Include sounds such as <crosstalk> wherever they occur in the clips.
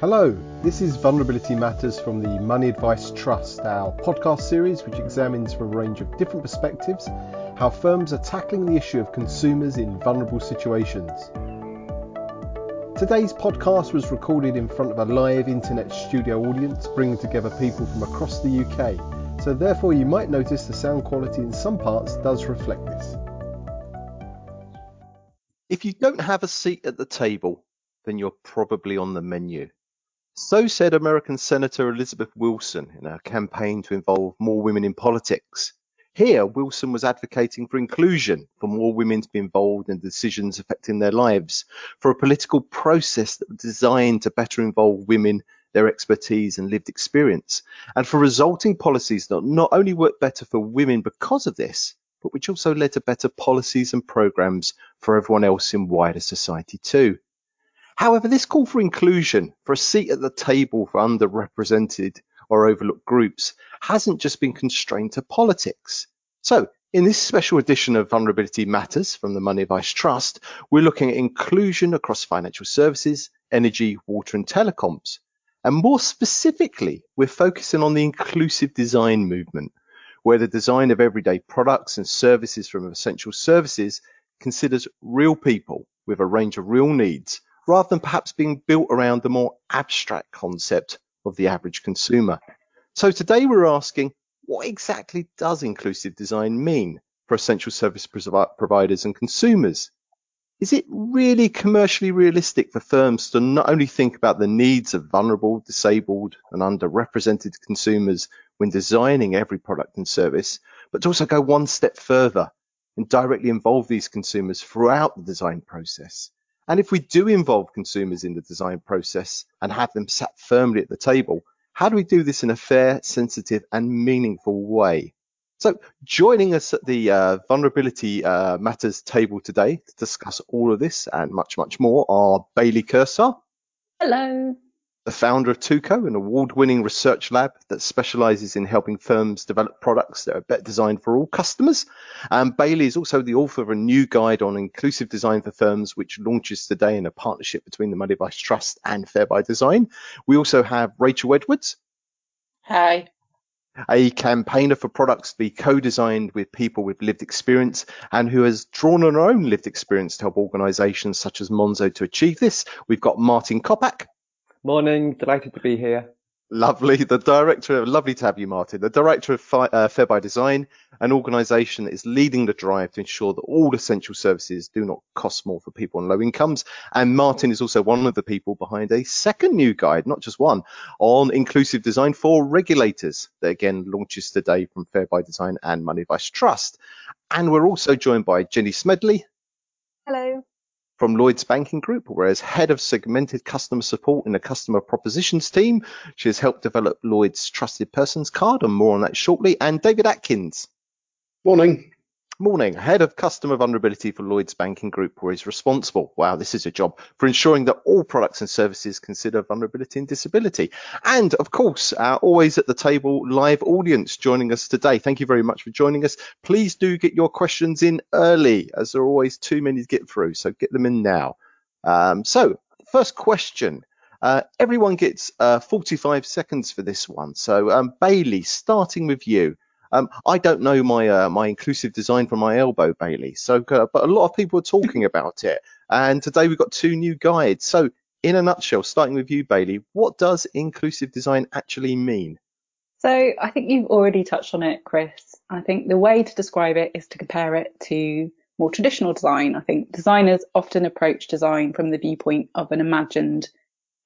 Hello, this is Vulnerability Matters from the Money Advice Trust, our podcast series which examines from a range of different perspectives how firms are tackling the issue of consumers in vulnerable situations. Today's podcast was recorded in front of a live internet studio audience, bringing together people from across the UK, so therefore you might notice the sound quality in some parts does reflect this. If you don't have a seat at the table, then you're probably on the menu. So said American Senator Elizabeth Wilson in her campaign to involve more women in politics. Here, Wilson was advocating for inclusion, for more women to be involved in decisions affecting their lives, for a political process that was designed to better involve women, their expertise and lived experience, and for resulting policies that not only work better for women because of this, but which also led to better policies and programs for everyone else in wider society too. However, this call for inclusion, for a seat at the table for underrepresented or overlooked groups, hasn't just been constrained to politics. So, in this special edition of Vulnerability Matters from the Money Advice Trust, we're looking at inclusion across financial services, energy, water, and telecoms. And more specifically, we're focusing on the inclusive design movement, where the design of everyday products and services from essential services considers real people with a range of real needs rather than perhaps being built around the more abstract concept of the average consumer. So today we're asking, what exactly does inclusive design mean for essential service providers and consumers? Is it really commercially realistic for firms to not only think about the needs of vulnerable, disabled, and underrepresented consumers when designing every product and service, but to also go one step further and directly involve these consumers throughout the design process? And if we do involve consumers in the design process and have them sat firmly at the table, how do we do this in a fair, sensitive, and meaningful way? So, joining us at the uh, Vulnerability uh, Matters table today to discuss all of this and much, much more are Bailey Kursar. Hello the founder of Tuco, an award-winning research lab that specializes in helping firms develop products that are better designed for all customers. And Bailey is also the author of a new guide on inclusive design for firms, which launches today in a partnership between the Money Advice Trust and Fair by Design. We also have Rachel Edwards. Hi. A campaigner for products to be co-designed with people with lived experience and who has drawn on her own lived experience to help organizations such as Monzo to achieve this. We've got Martin Coppack. Morning, delighted to be here. Lovely. The director, of lovely to have you, Martin. The director of uh, Fair by Design, an organisation that is leading the drive to ensure that all essential services do not cost more for people on low incomes. And Martin is also one of the people behind a second new guide, not just one, on inclusive design for regulators that again launches today from Fair by Design and Money Advice Trust. And we're also joined by Jenny Smedley. Hello from Lloyds Banking Group, where as head of segmented customer support in the customer propositions team, she has helped develop Lloyds Trusted Persons card, and more on that shortly. And David Atkins. Morning. Morning. Head of Customer Vulnerability for Lloyds Banking Group, where he's responsible, wow, this is a job, for ensuring that all products and services consider vulnerability and disability. And of course, uh, always at the table, live audience joining us today. Thank you very much for joining us. Please do get your questions in early, as there are always too many to get through. So get them in now. Um, so, first question. Uh, everyone gets uh, 45 seconds for this one. So, um, Bailey, starting with you. Um, I don't know my uh, my inclusive design from my elbow, Bailey. So, uh, but a lot of people are talking about it, and today we've got two new guides. So, in a nutshell, starting with you, Bailey, what does inclusive design actually mean? So, I think you've already touched on it, Chris. I think the way to describe it is to compare it to more traditional design. I think designers often approach design from the viewpoint of an imagined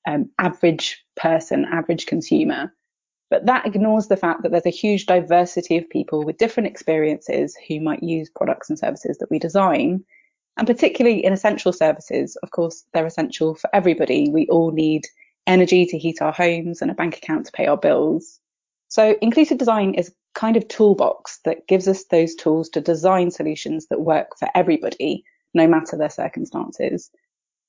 um, average person, average consumer. But that ignores the fact that there's a huge diversity of people with different experiences who might use products and services that we design. And particularly in essential services, of course, they're essential for everybody. We all need energy to heat our homes and a bank account to pay our bills. So inclusive design is kind of toolbox that gives us those tools to design solutions that work for everybody, no matter their circumstances.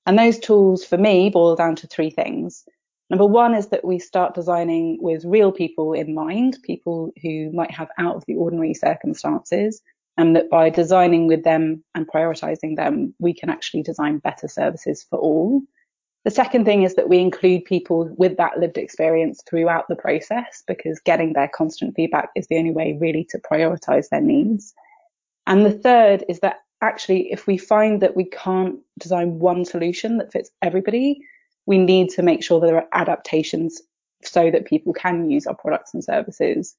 And those tools for me boil down to three things. Number one is that we start designing with real people in mind, people who might have out of the ordinary circumstances, and that by designing with them and prioritizing them, we can actually design better services for all. The second thing is that we include people with that lived experience throughout the process because getting their constant feedback is the only way really to prioritize their needs. And the third is that actually, if we find that we can't design one solution that fits everybody, we need to make sure that there are adaptations so that people can use our products and services.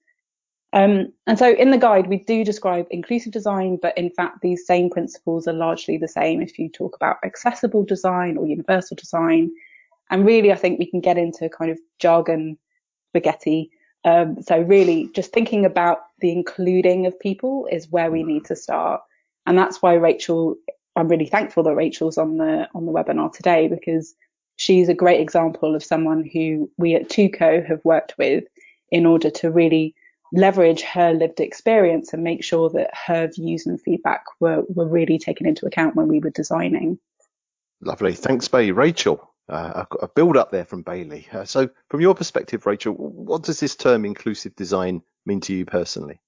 Um, and so in the guide, we do describe inclusive design, but in fact, these same principles are largely the same if you talk about accessible design or universal design. And really, I think we can get into kind of jargon spaghetti. Um, so really just thinking about the including of people is where we need to start. And that's why Rachel, I'm really thankful that Rachel's on the, on the webinar today because she's a great example of someone who we at Tuco have worked with in order to really leverage her lived experience and make sure that her views and feedback were, were really taken into account when we were designing. Lovely. Thanks, Bailey. Rachel, uh, I've got a build up there from Bailey. Uh, so, from your perspective, Rachel, what does this term inclusive design mean to you personally?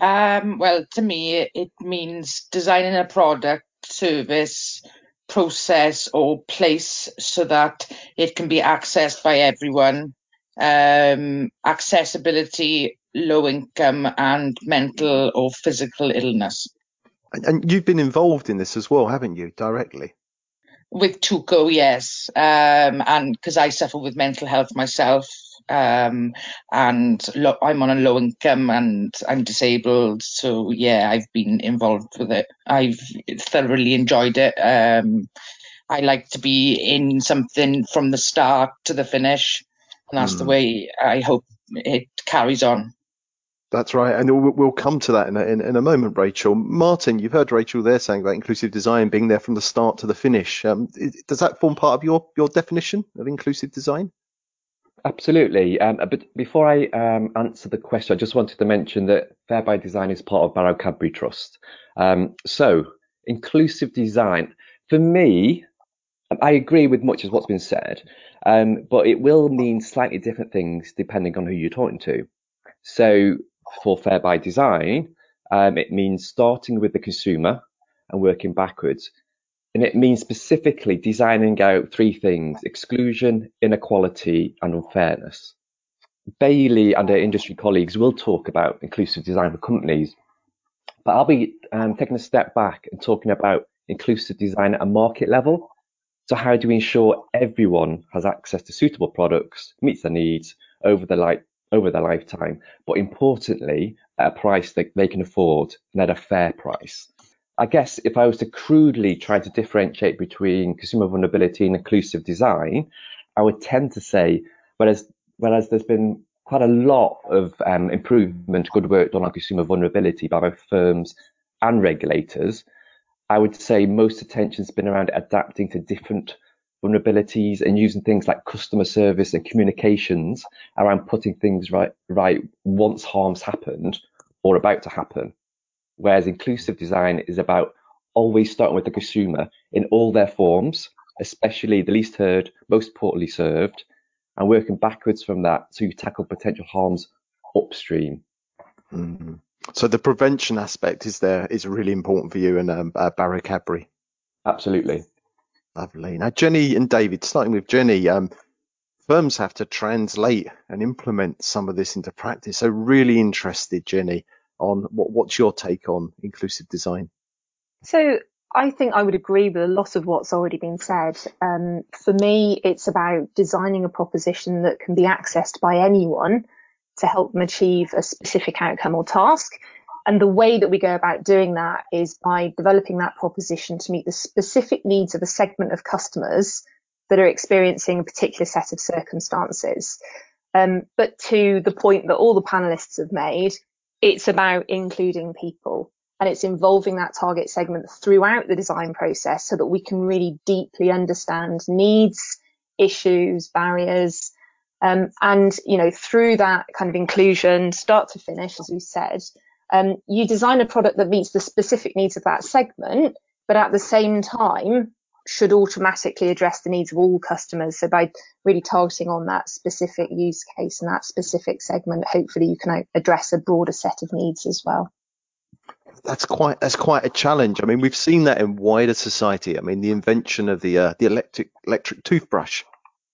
Um, well, to me, it means designing a product, service, process, or place so that it can be accessed by everyone. Um, accessibility low income and mental or physical illness. And, you've been involved in this as well, haven't you, directly? With Tuco, yes, um, and because I suffer with mental health myself, um, and lo- I'm on a low income and I'm disabled, so yeah, I've been involved with it. I've thoroughly enjoyed it. Um, I like to be in something from the start to the finish, and that's mm. the hmm. way I hope it carries on. That's right, and we'll come to that in a, in, in, a moment, Rachel. Martin, you've heard Rachel there saying about inclusive design being there from the start to the finish. Um, does that form part of your your definition of inclusive design? Absolutely. Um, but before I um, answer the question, I just wanted to mention that Fair by Design is part of Barrow Cadbury Trust. Um, so, inclusive design, for me, I agree with much of what's been said, um, but it will mean slightly different things depending on who you're talking to. So, for Fair by Design, um, it means starting with the consumer and working backwards. And it means specifically designing out three things exclusion, inequality, and unfairness. Bailey and her industry colleagues will talk about inclusive design for companies, but I'll be um, taking a step back and talking about inclusive design at a market level. So, how do we ensure everyone has access to suitable products, meets their needs over the life, over their lifetime, but importantly, at a price that they can afford and at a fair price. I guess if I was to crudely try to differentiate between consumer vulnerability and inclusive design, I would tend to say, whereas whereas there's been quite a lot of um, improvement, good work done on consumer vulnerability by both firms and regulators, I would say most attention's been around adapting to different vulnerabilities and using things like customer service and communications around putting things right right once harm's happened or about to happen. Whereas inclusive design is about always starting with the consumer in all their forms, especially the least heard, most poorly served, and working backwards from that you tackle potential harms upstream. Mm-hmm. So the prevention aspect is there is really important for you and um, uh, Barrow Cadbury. Absolutely. Lovely. Now, Jenny and David, starting with Jenny, um, firms have to translate and implement some of this into practice. So, really interested, Jenny, on what, what's your take on inclusive design? So, I think I would agree with a lot of what's already been said. Um, for me, it's about designing a proposition that can be accessed by anyone to help them achieve a specific outcome or task. And the way that we go about doing that is by developing that proposition to meet the specific needs of a segment of customers that are experiencing a particular set of circumstances. Um, but to the point that all the panelists have made, it's about including people and it's involving that target segment throughout the design process so that we can really deeply understand needs, issues, barriers, um, and you know through that kind of inclusion, start to finish, as we said, um, you design a product that meets the specific needs of that segment, but at the same time should automatically address the needs of all customers. So by really targeting on that specific use case and that specific segment, hopefully you can address a broader set of needs as well. That's quite that's quite a challenge. I mean, we've seen that in wider society. I mean, the invention of the uh, the electric electric toothbrush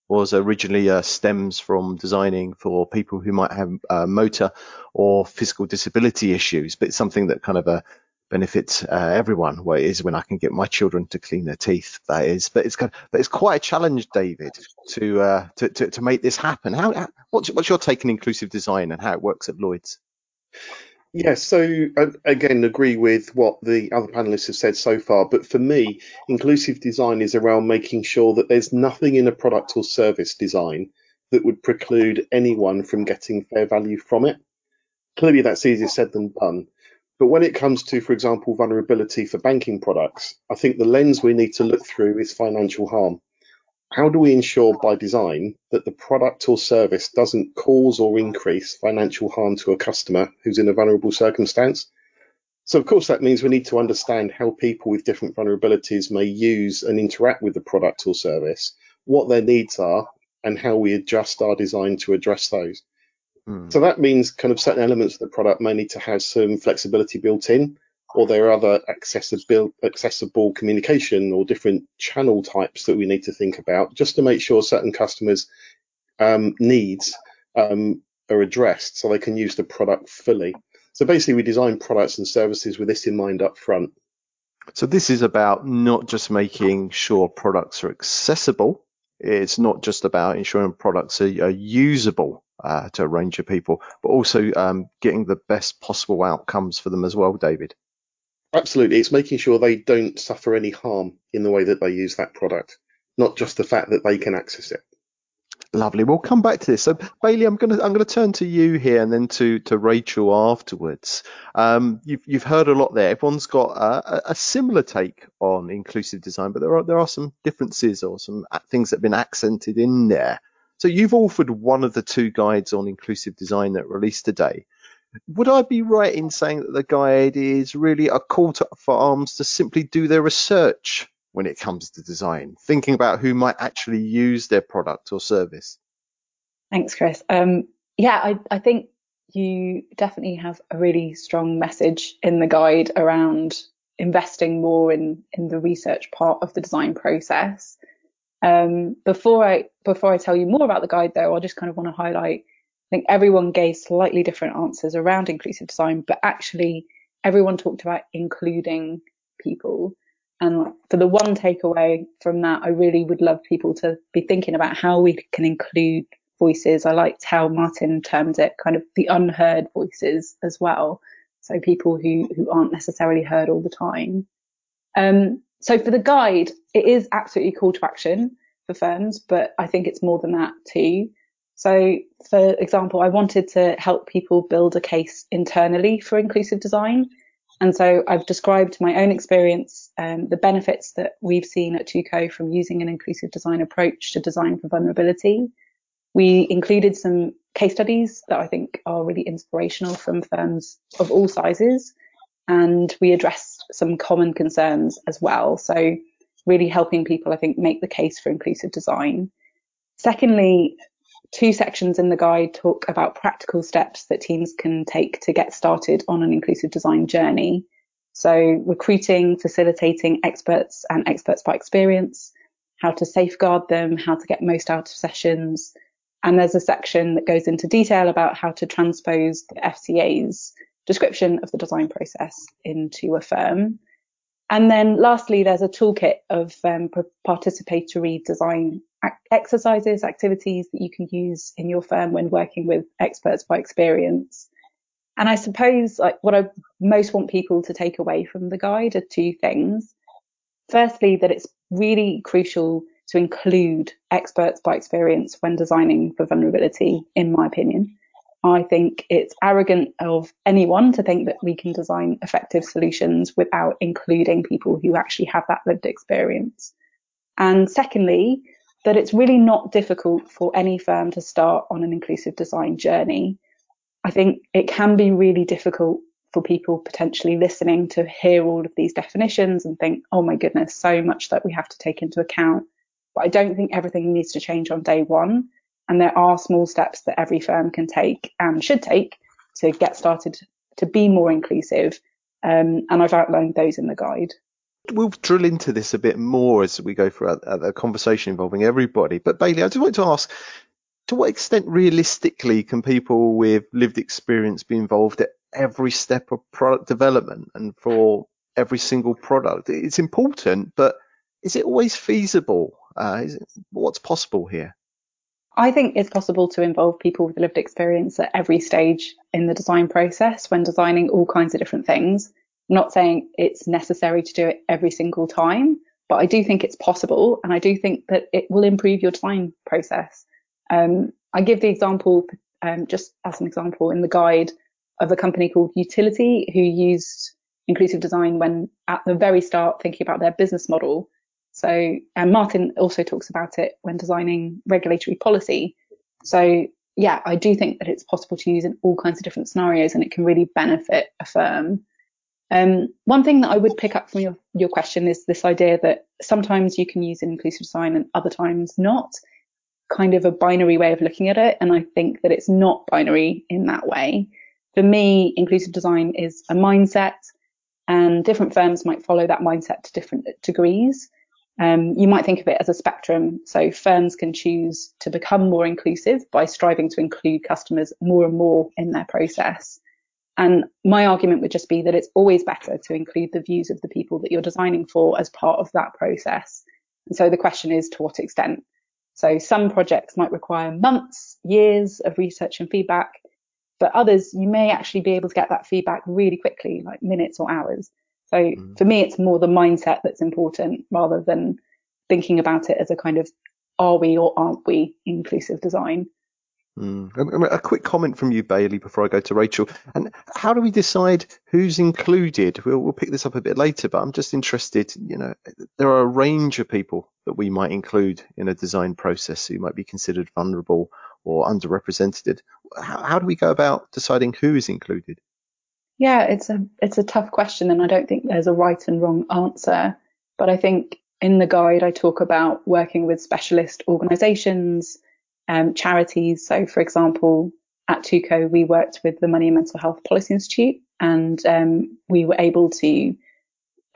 was originally uh, stems from designing for people who might have uh, motor or physical disability issues, but it's something that kind of uh, benefits uh, everyone. Well, it is when I can get my children to clean their teeth. That is, but it's kind of, but it's quite a challenge, David, to uh, to, to, to make this happen. How, how what's what's your take on inclusive design and how it works at Lloyd's? Yes, so uh, again, agree with what the other panelists have said so far. But for me, inclusive design is around making sure that there's nothing in a product or service design that would preclude anyone from getting fair value from it. Clearly, that's easier said than done. But when it comes to, for example, vulnerability for banking products, I think the lens we need to look through is financial harm how do we ensure by design that the product or service doesn't cause or increase financial harm to a customer who's in a vulnerable circumstance? So, of course, that means we need to understand how people with different vulnerabilities may use and interact with the product or service, what their needs are, and how we adjust our design to address those. Hmm. So, that means kind of certain elements of the product may need to have some flexibility built in or there are other accessible, accessible communication or different channel types that we need to think about just to make sure certain customers' um, needs um, are addressed so they can use the product fully. So basically, we design products and services with this in mind up front. So this is about not just making sure products are accessible. It's not just about ensuring products are, are usable uh, to a range of people, but also um, getting the best possible outcomes for them as well, David. Absolutely. It's making sure they don't suffer any harm in the way that they use that product, not just the fact that they can access it. Lovely. We'll come back to this. So Bailey, I'm going to I'm going to turn to you here and then to to Rachel afterwards. Um, you've you've heard a lot there. Everyone's got a, a, similar take on inclusive design, but there are there are some differences or some things that have been accented in there. So you've authored one of the two guides on inclusive design that released today would I be right in saying that the guide is really a call to, for arms to simply do their research when it comes to design, thinking about who might actually use their product or service? Thanks, Chris. Um, yeah, I, I think you definitely have a really strong message in the guide around investing more in in the research part of the design process. Um, before I before I tell you more about the guide, though, I just kind of want to highlight I think everyone gave slightly different answers around inclusive design, but actually everyone talked about including people. And for the one takeaway from that, I really would love people to be thinking about how we can include voices. I liked how Martin termed it kind of the unheard voices as well. So people who, who aren't necessarily heard all the time. Um, so for the guide, it is absolutely call to action for firms, but I think it's more than that too. So, for example, I wanted to help people build a case internally for inclusive design. And so I've described my own experience, um, the benefits that we've seen at Tuco from using an inclusive design approach to design for vulnerability. We included some case studies that I think are really inspirational from firms of all sizes. And we addressed some common concerns as well. So really helping people, I think, make the case for inclusive design. Secondly, two sections in the guide talk about practical steps that teams can take to get started on an inclusive design journey. So recruiting, facilitating experts and experts by experience, how to safeguard them, how to get most out of sessions. And there's a section that goes into detail about how to transpose the FCA's description of the design process into a firm. And then lastly, there's a toolkit of um, participatory design exercises, activities that you can use in your firm when working with experts by experience. And I suppose like what I most want people to take away from the guide are two things. Firstly, that it's really crucial to include experts by experience when designing for vulnerability, in my opinion. I think it's arrogant of anyone to think that we can design effective solutions without including people who actually have that lived experience. And secondly, that it's really not difficult for any firm to start on an inclusive design journey. I think it can be really difficult for people potentially listening to hear all of these definitions and think, oh my goodness, so much that we have to take into account. But I don't think everything needs to change on day one. And there are small steps that every firm can take and should take to get started to be more inclusive. Um, and I've outlined those in the guide. We'll drill into this a bit more as we go through a, conversation involving everybody. But Bailey, I just want to ask, to what extent realistically can people with lived experience be involved at every step of product development and for every single product? It's important, but is it always feasible? Uh, it, what's possible here? I think it's possible to involve people with lived experience at every stage in the design process when designing all kinds of different things. I'm not saying it's necessary to do it every single time, but I do think it's possible. And I do think that it will improve your design process. Um, I give the example, um, just as an example in the guide of a company called Utility who used inclusive design when at the very start thinking about their business model so, and Martin also talks about it when designing regulatory policy. So, yeah, I do think that it's possible to use in all kinds of different scenarios and it can really benefit a firm. Um, one thing that I would pick up from your, your question is this idea that sometimes you can use inclusive design and other times not, kind of a binary way of looking at it. And I think that it's not binary in that way. For me, inclusive design is a mindset and different firms might follow that mindset to different degrees. Um, you might think of it as a spectrum. So firms can choose to become more inclusive by striving to include customers more and more in their process. And my argument would just be that it's always better to include the views of the people that you're designing for as part of that process. And so the question is to what extent? So some projects might require months, years of research and feedback, but others you may actually be able to get that feedback really quickly, like minutes or hours. So mm. for me, it's more the mindset that's important rather than thinking about it as a kind of are we or aren't we inclusive design. Mm. A quick comment from you, Bailey, before I go to Rachel. And how do we decide who's included? We'll, we'll pick this up a bit later, but I'm just interested. You know, there are a range of people that we might include in a design process who might be considered vulnerable or underrepresented. How, how do we go about deciding who is included? Yeah, it's a it's a tough question, and I don't think there's a right and wrong answer. But I think in the guide I talk about working with specialist organisations, um, charities. So, for example, at TUCO we worked with the Money and Mental Health Policy Institute, and um, we were able to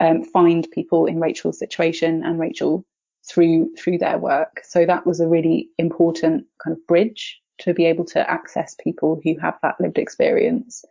um, find people in Rachel's situation and Rachel through through their work. So that was a really important kind of bridge to be able to access people who have that lived experience.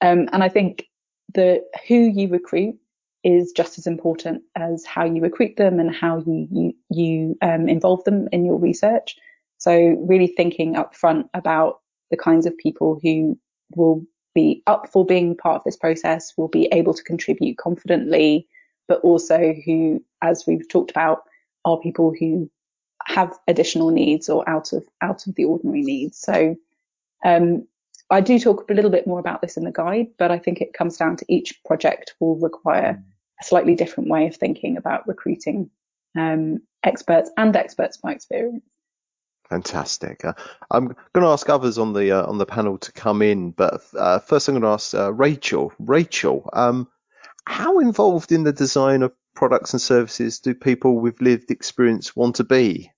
Um, and I think the who you recruit is just as important as how you recruit them and how you you, you um, involve them in your research. So really thinking up front about the kinds of people who will be up for being part of this process, will be able to contribute confidently, but also who, as we've talked about, are people who have additional needs or out of out of the ordinary needs. So um, I do talk a little bit more about this in the guide, but I think it comes down to each project will require a slightly different way of thinking about recruiting um, experts and experts by experience. Fantastic. Uh, I'm going to ask others on the uh, on the panel to come in, but uh, first I'm going to ask uh, Rachel. Rachel, um, how involved in the design of products and services do people with lived experience want to be?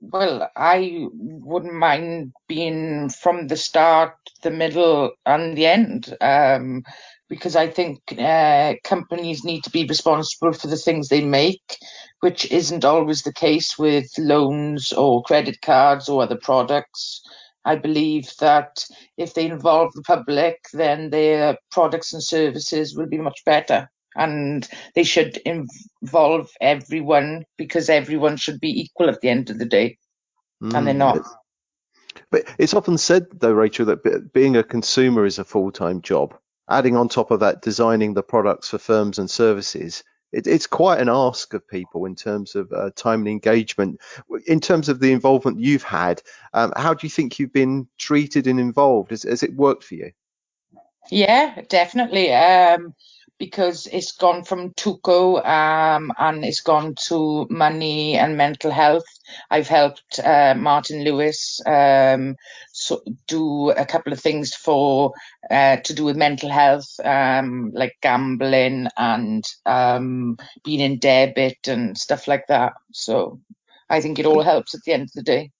Well, I wouldn't mind being from the start, the middle, and the end, um, because I think uh, companies need to be responsible for the things they make, which isn't always the case with loans or credit cards or other products. I believe that if they involve the public, then their products and services will be much better and they should involve everyone because everyone should be equal at the end of the day, mm, and they're mm, not. But it's often said, though, Rachel, that being a consumer is a full time job. Adding on top of that, designing the products for firms and services, it, it's quite an ask of people in terms of uh, time and engagement. In terms of the involvement you've had, um, how do you think you've been treated and involved? Has, has it worked for you? Yeah, definitely. Um, because it's gone from TUCO um, and it's gone to money and mental health. I've helped uh, Martin Lewis um, so do a couple of things for uh, to do with mental health, um, like gambling and um, being in debit and stuff like that. So I think it all helps at the end of the day.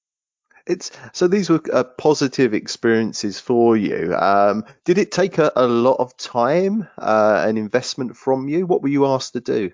It's so these were uh, positive experiences for you. Um, did it take a, a lot of time uh, and investment from you? What were you asked to do?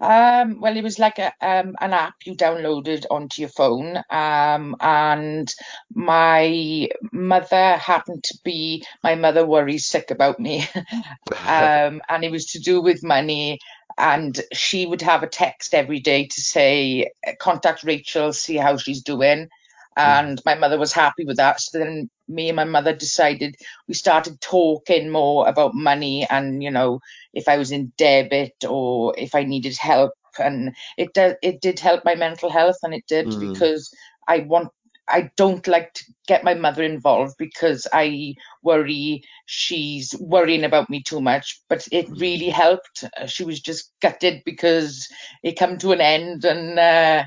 Um, well, it was like a, um, an app you downloaded onto your phone. Um, and my mother happened to be, my mother worries sick about me. <laughs> um, and it was to do with money. And she would have a text every day to say, contact Rachel, see how she's doing. And my mother was happy with that. So then me and my mother decided we started talking more about money and, you know, if I was in debit or if I needed help. And it did, it did help my mental health and it did Mm. because I want, I don't like to get my mother involved because I worry she's worrying about me too much. But it really helped. She was just gutted because it come to an end and uh,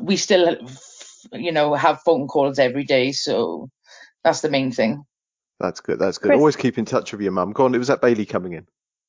we still, you know, have phone calls every day. So that's the main thing. That's good. That's good. Chris- Always keep in touch with your mum. Go on. It was that Bailey coming in.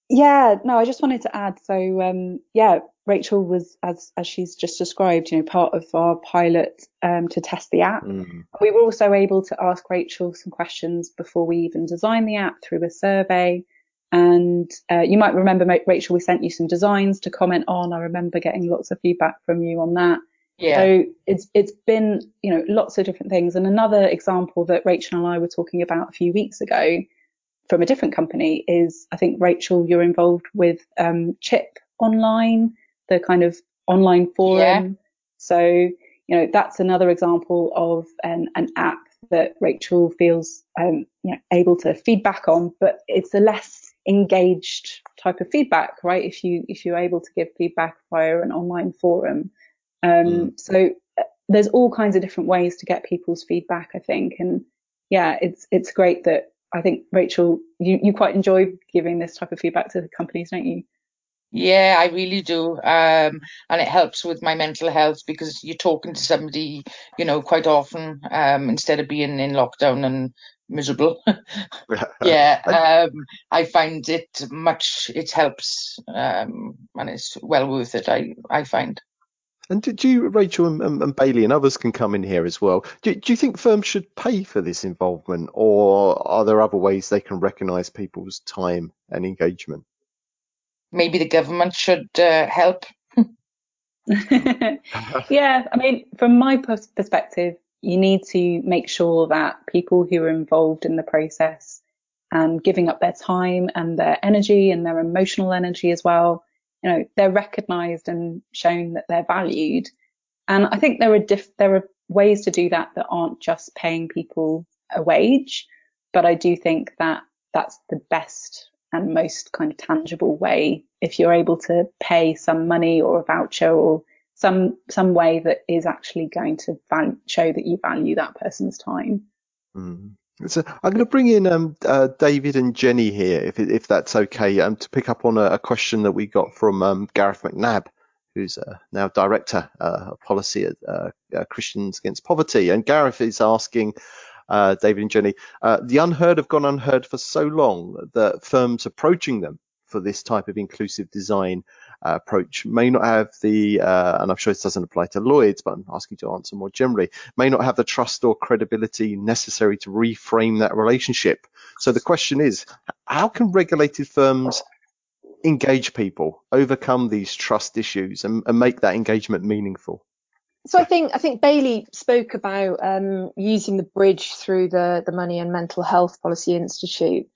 Yeah, no, I just wanted to add. So, um, yeah, Rachel was, as as she's just described, you know, part of our pilot um, to test the app. Mm. We were also able to ask Rachel some questions before we even designed the app through a survey. And uh, you might remember, Rachel, we sent you some designs to comment on. I remember getting lots of feedback from you on that. Yeah. So it's it's been you know lots of different things. And another example that Rachel and I were talking about a few weeks ago from a different company is I think Rachel you're involved with um, Chip Online, the kind of online forum. Yeah. So you know that's another example of an, an app that Rachel feels um, you know, able to feedback on, but it's a less engaged type of feedback, right? If you if you're able to give feedback via an online forum. Um, Mm. So uh, there's all kinds of different ways to get people's feedback, I think, and yeah, it's it's great that I think Rachel, you you quite enjoy giving this type of feedback to the companies, don't you? Yeah, I really do. Um, and it helps with my mental health because you're talking to somebody, you know, quite often, um, instead of being in lockdown and miserable. <laughs> <laughs> yeah, um, I find it much, it helps, um, and it's well worth it, I, I find. And did you, Rachel and, and, and Bailey, and others can come in here as well? Do, do you think firms should pay for this involvement, or are there other ways they can recognise people's time and engagement? Maybe the government should uh, help. <laughs> <laughs> yeah, I mean, from my perspective, you need to make sure that people who are involved in the process and giving up their time and their energy and their emotional energy as well, you know, they're recognised and shown that they're valued. And I think there are diff- there are ways to do that that aren't just paying people a wage, but I do think that that's the best and most kind of tangible way if you're able to pay some money or a voucher or some some way that is actually going to val- show that you value that person's time. Mm. So I'm going to bring in um, uh, David and Jenny here, if if that's okay, um, to pick up on a, a question that we got from um, Gareth McNabb, who's uh, now director uh, of policy at uh, uh, Christians Against Poverty. And Gareth is asking uh, David and Jenny, the unheard have gone unheard for so long that firms approaching them for this type of inclusive design uh, approach may not have the, uh, and I'm sure this doesn't apply to Lloyd's, but I'm asking to answer more generally, may not have the trust or credibility necessary to reframe that relationship. So the question is, how can regulated firms engage people, overcome these trust issues, and, and make that engagement meaningful? So I think I think Bailey spoke about um, using the bridge through the the Money and Mental Health Policy Institute,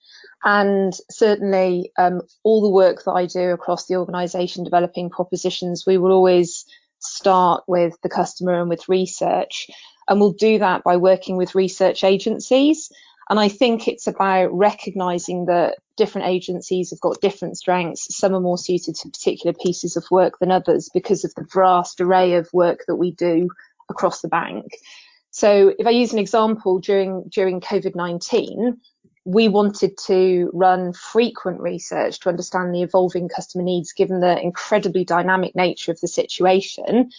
and certainly um, all the work that I do across the organisation developing propositions, we will always start with the customer and with research, and we'll do that by working with research agencies. And I think it's about recognising that different agencies have got different strengths. Some are more suited to particular pieces of work than others because of the vast array of work that we do across the bank. So if I use an example during during COVID-19, we wanted to run frequent research to understand the evolving customer needs given the incredibly dynamic nature of the situation.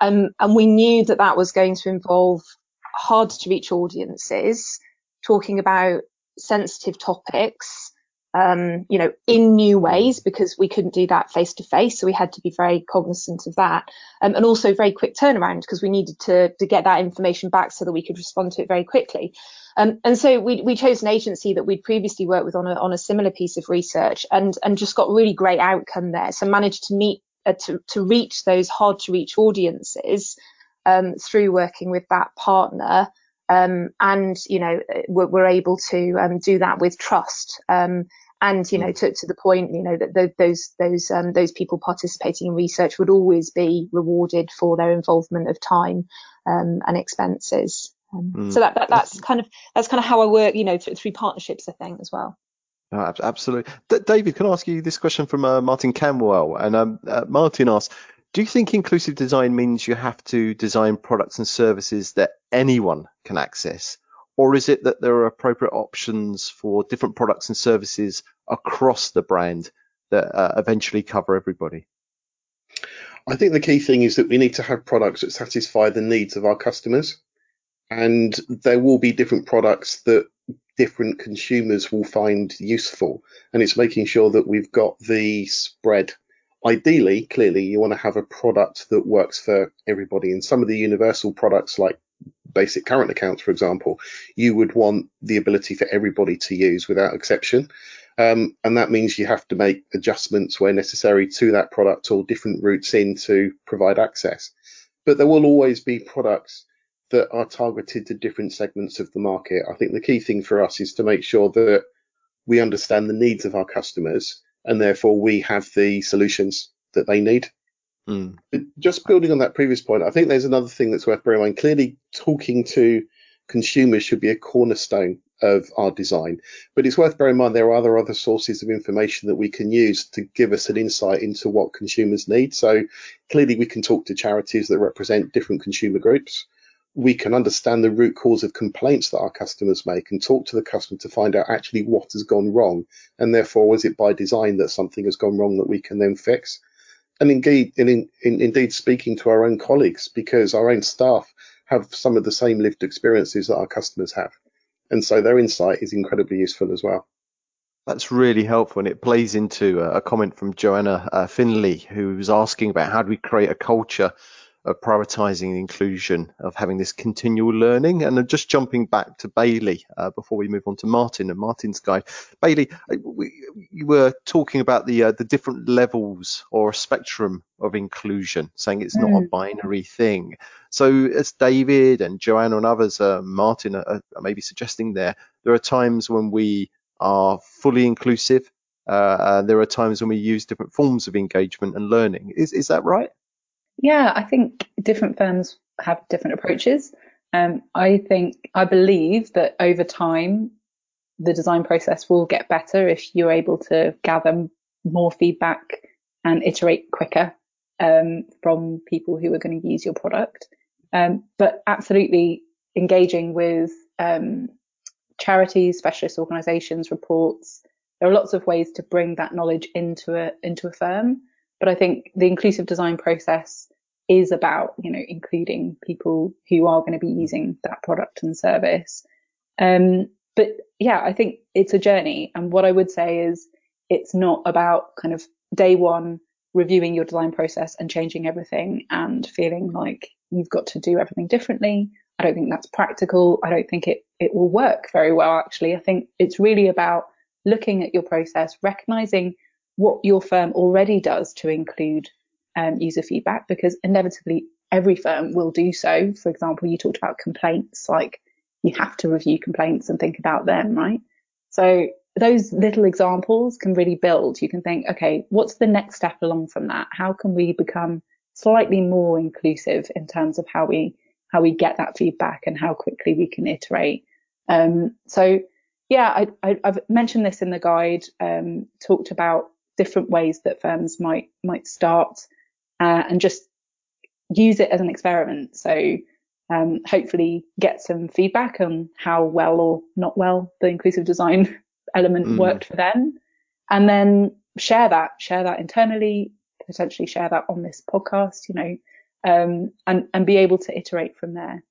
Um, and we knew that that was going to involve hard to reach audiences, talking about sensitive topics, um, you know, in new ways because we couldn't do that face to face. So we had to be very cognizant of that. Um, and also very quick turnaround because we needed to, to get that information back so that we could respond to it very quickly. Um, and so we, we chose an agency that we'd previously worked with on a, on a similar piece of research and, and just got really great outcome there. So managed to meet, uh, to, to reach those hard to reach audiences, um, through working with that partner. Um, and you know we're, we're able to um, do that with trust. Um, and you know to, to the point you know that the, those those um, those people participating in research would always be rewarded for their involvement of time um, and expenses. Um, mm. So that, that that's kind of that's kind of how I work, you know, through, through partnerships, I think, as well. Oh, absolutely. D- David, can I ask you this question from uh, Martin Camwell? And um, uh, Martin asks, do you think inclusive design means you have to design products and services that anyone can access? Or is it that there are appropriate options for different products and services across the brand that uh, eventually cover everybody? I think the key thing is that we need to have products that satisfy the needs of our customers. And there will be different products that different consumers will find useful. And it's making sure that we've got the spread. Ideally, clearly, you want to have a product that works for everybody. And some of the universal products like basic current accounts, for example, you would want the ability for everybody to use without exception. Um, and that means you have to make adjustments where necessary to that product or different routes in to provide access. But there will always be products that are targeted to different segments of the market. I think the key thing for us is to make sure that we understand the needs of our customers and therefore we have the solutions that they need. Mm. Just building on that previous point, I think there's another thing that's worth bearing in mind. Clearly, talking to consumers should be a cornerstone of our design, but it's worth bearing in mind there are other other sources of information that we can use to give us an insight into what consumers need. So clearly, we can talk to charities that represent different consumer groups. We can understand the root cause of complaints that our customers make and talk to the customer to find out actually what has gone wrong, and therefore was it by design that something has gone wrong that we can then fix and indeed, in, in, indeed speaking to our own colleagues because our own staff have some of the same lived experiences that our customers have. And so their insight is incredibly useful as well. That's really helpful, and it plays into a comment from Joanna uh, Finley, who was asking about how do we create a culture of prioritizing the inclusion, of having this continual learning. And just jumping back to Bailey uh, before we move on to Martin and Martin's guide. Bailey, uh, we, you were talking about the uh, the different levels or a spectrum of inclusion, saying it's not mm. a binary thing. So as David and Joanna and others, uh, Martin are, are, maybe suggesting there, there are times when we are fully inclusive. Uh, there are times when we use different forms of engagement and learning. Is is that right? Yeah, I think different firms have different approaches. Um, I think, I believe that over time, the design process will get better if you're able to gather more feedback and iterate quicker um, from people who are going to use your product. Um, but absolutely engaging with um, charities, specialist organisations, reports. There are lots of ways to bring that knowledge into a into a firm. But I think the inclusive design process is about, you know, including people who are going to be using that product and service. Um, but yeah, I think it's a journey. And what I would say is it's not about kind of day one reviewing your design process and changing everything and feeling like you've got to do everything differently. I don't think that's practical. I don't think it, it will work very well, actually. I think it's really about looking at your process, recognizing what your firm already does to include um, user feedback because inevitably every firm will do so. For example, you talked about complaints, like you have to review complaints and think about them, right? So those little examples can really build. You can think, okay, what's the next step along from that? How can we become slightly more inclusive in terms of how we how we get that feedback and how quickly we can iterate? Um, so yeah, I, have mentioned this in the guide. Um, talked about different ways that firms might might start uh, and just use it as an experiment. So um, hopefully get some feedback on how well or not well the inclusive design <laughs> element mm. worked for them, and then share that, share that internally, potentially share that on this podcast, you know, um, and and be able to iterate from there.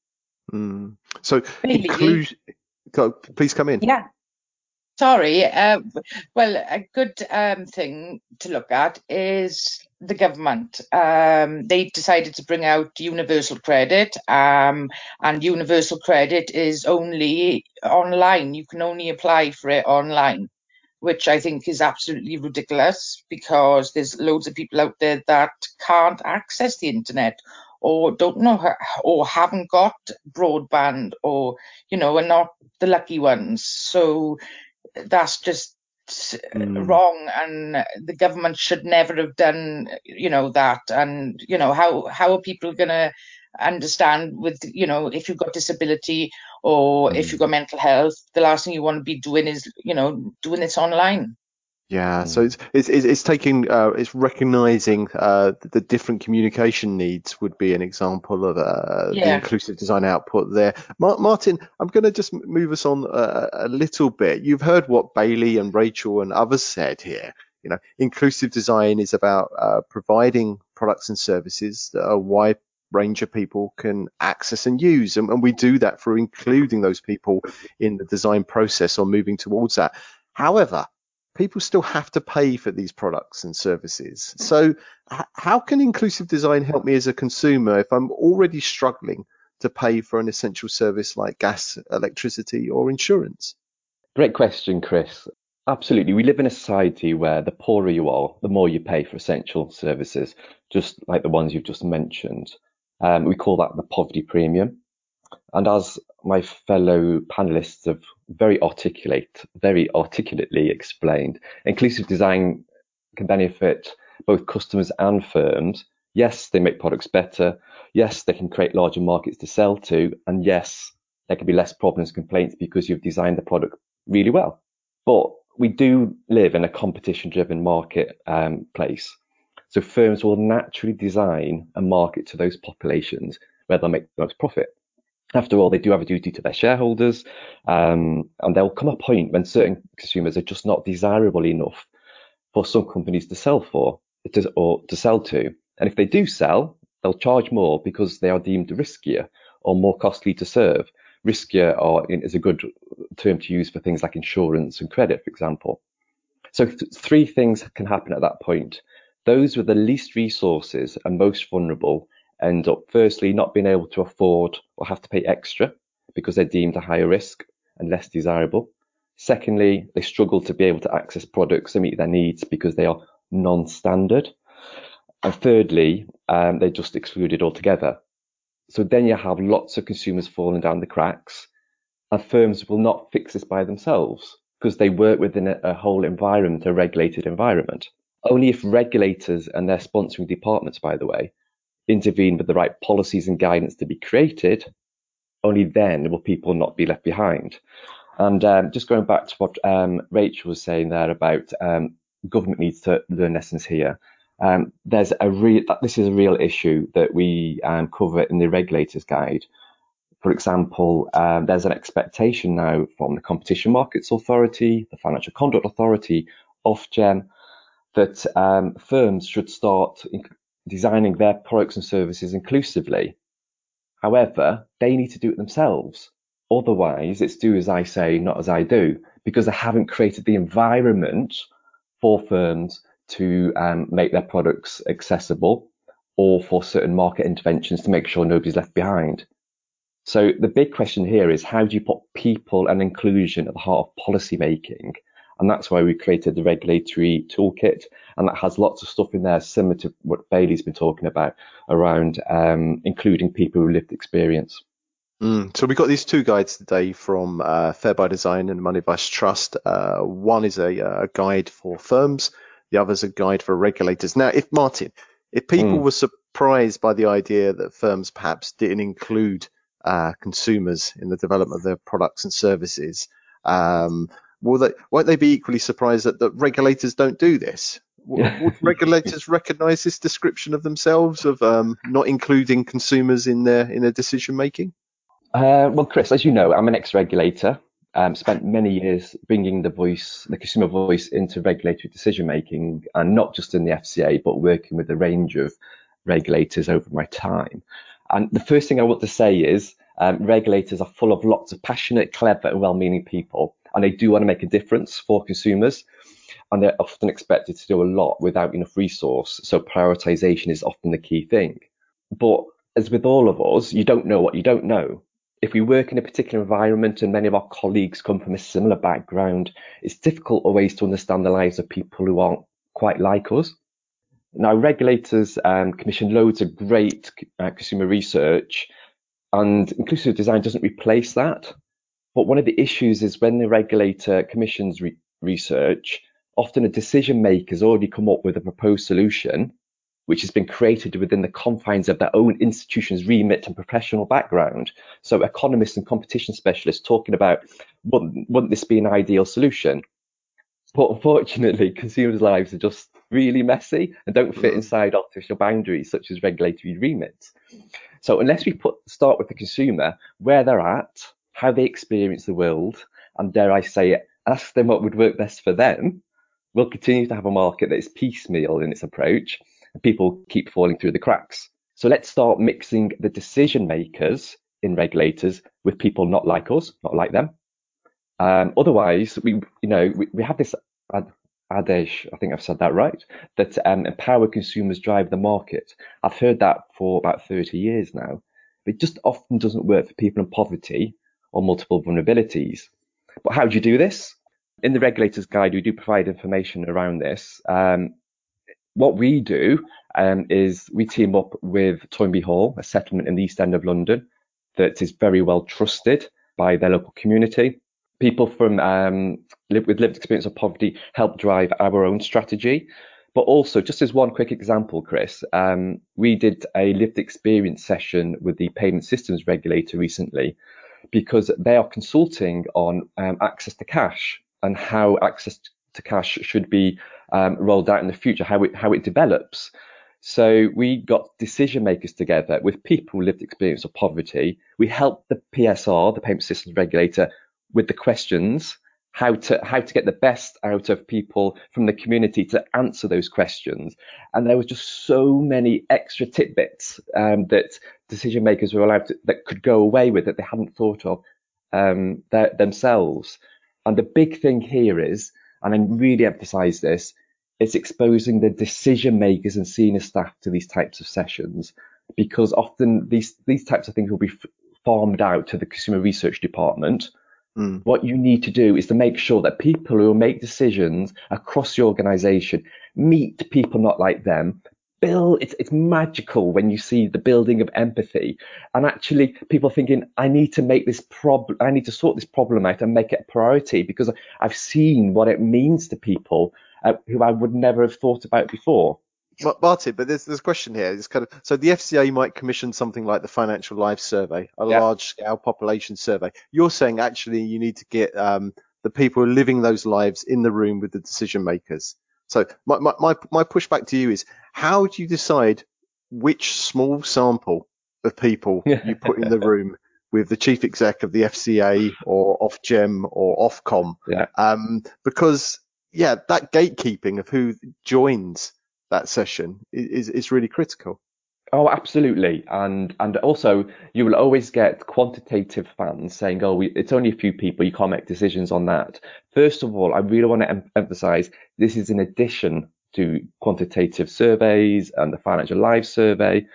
Mm. So inclusion. Please come in. Yeah. Sorry. Uh, well, a good um, thing to look at is the government. Um, they decided to bring out universal credit, um, and universal credit is only online. You can only apply for it online, which I think is absolutely ridiculous because there's loads of people out there that can't access the internet or don't know or haven't got broadband or you know are not the lucky ones. So that's just mm. wrong and the government should never have done you know that and you know how how are people going to understand with you know if you've got disability or mm. if you've got mental health the last thing you want to be doing is you know doing this online yeah, so it's it's it's taking uh, it's recognizing uh, the different communication needs would be an example of uh, yeah. the inclusive design output there. Martin, I'm going to just move us on a, a, little bit. You've heard what Bailey and Rachel and others said here. You know, inclusive design is about uh, providing products and services that a wide range of people can access and use, and, and we do that through including those people in the design process or moving towards that. However, people still have to pay for these products and services. So, h- how can inclusive design help me as a consumer if I'm already struggling to pay for an essential service like gas, electricity, or insurance? Great question, Chris. Absolutely. We live in a society where the poorer you are, the more you pay for essential services, just like the ones you've just mentioned. Um, we call that the poverty premium. And as my fellow panelists have very articulate, very articulately explained, inclusive design can benefit both customers and firms. Yes, they make products better. Yes, they can create larger markets to sell to. And yes, there can be less problems and complaints because you've designed the product really well. But we do live in a competition driven market um, place. So firms will naturally design a market to those populations where they'll make the most profit after all, they do have a duty to their shareholders, um, and there'll come a point when certain consumers are just not desirable enough for some companies to sell for to, or to sell to. And if they do sell, they'll charge more because they are deemed riskier or more costly to serve. Riskier or is a good term to use for things like insurance and credit, for example. So th- three things can happen at that point. Those with the least resources and most vulnerable end up firstly not being able to afford or have to pay extra because they're deemed a higher risk and less desirable. Secondly, they struggle to be able to access products and meet their needs because they are non-standard. And thirdly, um, they're just excluded altogether. So then you have lots of consumers falling down the cracks and firms will not fix this by themselves because they work within a, a whole environment, a regulated environment. Only if regulators and their sponsoring departments, by the way, intervene with the right policies and guidance to be created, only then will people not be left behind. And um, just going back to what um, Rachel was saying there about um, government needs to learn lessons here. Um, there's a real this is a real issue that we um, cover in the regulators guide. For example, um, there's an expectation now from the Competition Markets Authority, the Financial Conduct Authority, Ofgem, that firms should start designing their products and services inclusively. However, they need to do it themselves. Otherwise, it's do as I say, not as I do, because they haven't created the environment for firms to um, make their products accessible or for certain market interventions to make sure nobody's left behind. So the big question here is how do you put people and inclusion at the heart of policy making and that's why we created the regulatory toolkit. And that has lots of stuff in there similar to what Bailey's been talking about around um, including people with lived experience. Mm, so we got these two guides today from uh, Fair by Design and Money Advice Trust. Uh, one is a, a, guide for firms, the other is a guide for regulators. Now, if Martin, if people mm. were surprised by the idea that firms perhaps didn't include uh, consumers in the development of their products and services, um, will they, won't they be equally surprised that, that regulators don't do this? Would regulators <laughs> recognise this description of themselves of um, not including consumers in their in their decision making? Uh, well, Chris, as you know, I'm an ex-regulator. Um, spent many years bringing the voice, the consumer voice, into regulatory decision making, and not just in the FCA, but working with a range of regulators over my time. And the first thing I want to say is um, regulators are full of lots of passionate, clever, and well-meaning people and they do want to make a difference for consumers. And they're often expected to do a lot without enough resource. So prioritization is often the key thing. But as with all of us, you don't know what you don't know. If we work in a particular environment and many of our colleagues come from a similar background, it's difficult always to understand the lives of people who aren't quite like us. Now, regulators um, commission loads of great uh, consumer research, and inclusive design doesn't replace that. But one of the issues is when the regulator commissions re- research, often a decision maker has already come up with a proposed solution, which has been created within the confines of their own institution's remit and professional background. So economists and competition specialists talking about wouldn't, wouldn't this be an ideal solution? But unfortunately, <laughs> consumers' lives are just really messy and don't fit mm. inside artificial boundaries such as regulatory remits. So unless we put start with the consumer, where they're at, how they experience the world, and dare I say it, ask them what would work best for them, we'll continue to have a market that is piecemeal in its approach and people keep falling through the cracks. So let's start mixing the decision makers in regulators with people not like us, not like them, um, otherwise, we you know we, we have this ad, adage, I think I've said that right, that um, empower consumers drive the market. I've heard that for about 30 years now. It just often doesn't work for people in poverty or multiple vulnerabilities. But how do you do this? In the regulator's guide, we do provide information around this. Um, what we do um, is we team up with Toynbee Hall, a settlement in the East End of London that is very well trusted by their local community people from um, with lived experience of poverty help drive our own strategy. But also, just as one quick example, Chris, um, we did a lived experience session with the payment systems regulator recently because they are consulting on um, access to cash and how access to cash should be um, rolled out in the future, how it, how it develops. So we got decision makers together with people with lived experience of poverty. We helped the PSR, the payment systems regulator, with the questions, how to how to get the best out of people from the community to answer those questions. And there was just so many extra tidbits um, that decision makers were allowed to, that could go away with that they hadn't thought of um, themselves. And the big thing here is, and I really emphasize this, it's exposing the decision makers and senior staff to these types of sessions because often these these types of things will be farmed out to the consumer research department Mm. What you need to do is to make sure that people who make decisions across the organization meet people not like them. Bill, it's, it's magical when you see the building of empathy and actually people thinking, I need to make this problem, I need to sort this problem out and make it a priority because I've seen what it means to people uh, who I would never have thought about before. Martin, but there's, there's a question here. It's kind of so the FCA might commission something like the Financial Lives Survey, a yeah. large scale population survey. You're saying actually you need to get um, the people who are living those lives in the room with the decision makers. So my, my, my, my pushback to you is how do you decide which small sample of people you put in the room with the chief exec of the FCA or Ofgem or Ofcom? Yeah. Um, because yeah, that gatekeeping of who joins that session is, is really critical. Oh, absolutely, and and also you will always get quantitative fans saying, "Oh, we, it's only a few people. You can't make decisions on that." First of all, I really want to em- emphasize this is in addition to quantitative surveys and the Financial Lives survey.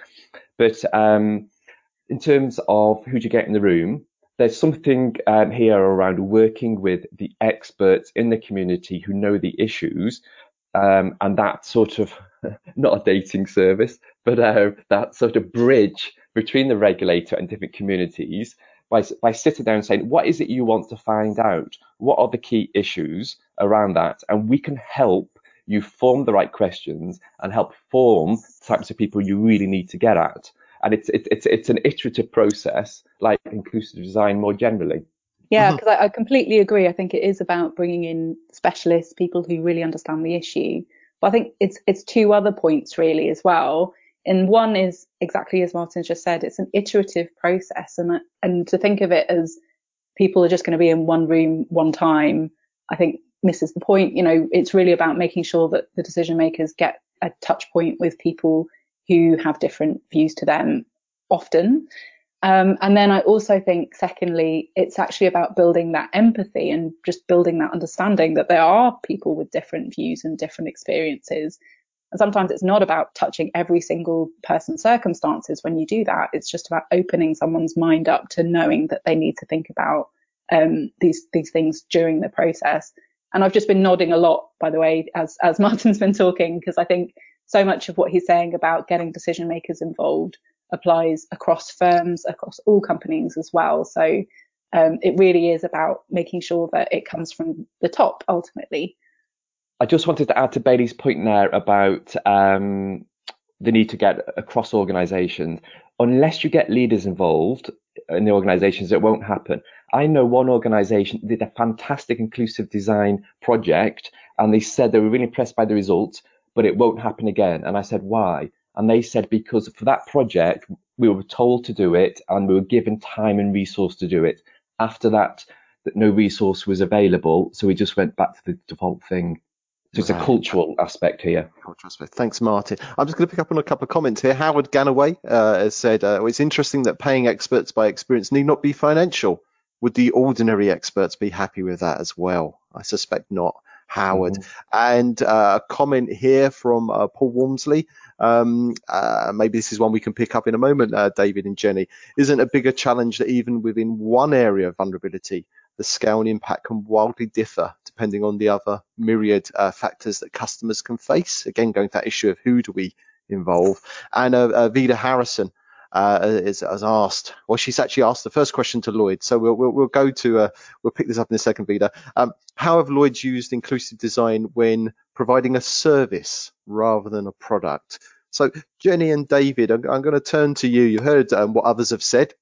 But um, in terms of who you get in the room, there's something um, here around working with the experts in the community who know the issues, um, and that sort of <laughs> not a dating service, but uh, that sort of bridge between the regulator and different communities by, by sitting down and saying, what is it you want to find out? What are the key issues around that? And we can help you form the right questions and help form the types of people you really need to get at. And it's, it's, it's, it's an iterative process like inclusive design more generally. Yeah, because mm-hmm. I, I completely agree. I think it is about bringing in specialists, people who really understand the issue but I think it's it's two other points really as well. And one is exactly as Martin just said, it's an iterative process, and and to think of it as people are just going to be in one room one time, I think misses the point. You know, it's really about making sure that the decision makers get a touch point with people who have different views to them often. Um, and then I also think, secondly, it's actually about building that empathy and just building that understanding that there are people with different views and different experiences. And sometimes it's not about touching every single person's circumstances when you do that. It's just about opening someone's mind up to knowing that they need to think about um, these these things during the process. And I've just been nodding a lot, by the way, as as <laughs> Martin's been talking, because I think so much of what he's saying about getting decision makers involved applies across firms, across all companies as well. So um, it really is about making sure that it comes from the top ultimately. I just wanted to add to Bailey's point there about um, the need to get across organisations. Unless you get leaders involved in the organisations, it won't happen. I know one organisation did a fantastic inclusive design project, and they said they were really impressed by the results, but it won't happen again. And I said, why? And they said because for that project, we were told to do it and we were given time and resource to do it. After that, that no resource was available, so we just went back to the default thing. So it's right. a cultural aspect here. Cultural aspect. Thanks, Martin. I'm just going to pick up on a couple of comments here. Howard Ganaway uh, has said, uh, it's interesting that paying experts by experience need not be financial. Would the ordinary experts be happy with that as well? I suspect not. Howard. Mm-hmm. And uh, a comment here from uh, Paul Walmsley. Um, uh, maybe this is one we can pick up in a moment, uh, David and Jenny. Isn't a bigger challenge that even within one area of vulnerability, the scale and impact can wildly differ depending on the other myriad uh, factors that customers can face? Again, going to that issue of who do we involve. And uh, Vida Harrison uh, is, has asked, well, she's actually asked the first question to Lloyd. So we'll, we'll, we'll go to, uh, we'll pick this up in a second, Vida. Um, how have Lloyds used inclusive design when providing a service rather than a product? So Jenny and David, I'm, I'm going to turn to you. You heard um, what others have said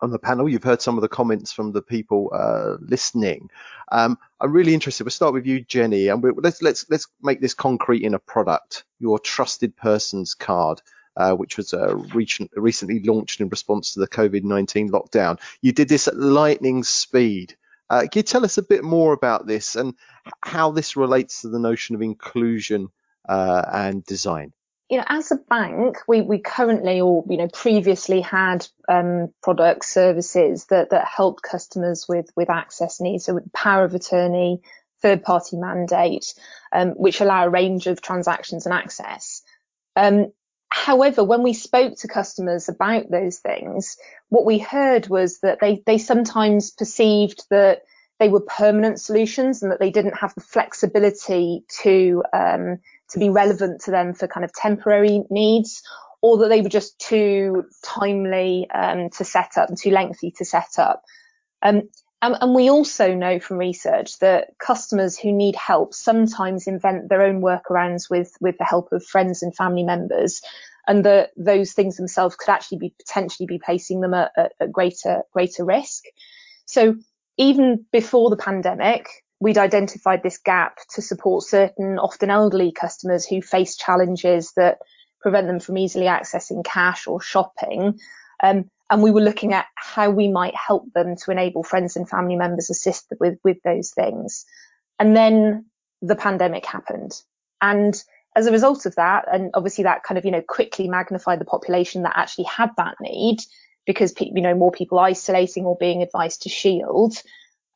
on the panel. You've heard some of the comments from the people uh, listening. Um, I'm really interested. We'll start with you, Jenny, and we, let's let's let's make this concrete in a product. Your trusted person's card uh, which was uh, recent, recently launched in response to the COVID-19 lockdown. You did this at lightning speed. Uh, can you tell us a bit more about this and how this relates to the notion of inclusion uh, and design? you know, as a bank, we, we currently or, you know, previously had um, products, services that, that helped customers with, with access needs. So with power of attorney, third party mandate, um, which allow a range of transactions and access. Um, However, when we spoke to customers about those things, what we heard was that they, they sometimes perceived that they were permanent solutions and that they didn't have the flexibility to um, to be relevant to them for kind of temporary needs, or that they were just too timely um, to set up and too lengthy to set up. Um, and, and, we also know from research that customers who need help sometimes invent their own workarounds with, with the help of friends and family members. And that those things themselves could actually be potentially be placing them at, at, greater, greater risk. So even before the pandemic, we'd identified this gap to support certain often elderly customers who face challenges that prevent them from easily accessing cash or shopping. Um, and we were looking at how we might help them to enable friends and family members assist with with those things. And then the pandemic happened, and as a result of that, and obviously that kind of you know quickly magnified the population that actually had that need because you know more people isolating or being advised to shield.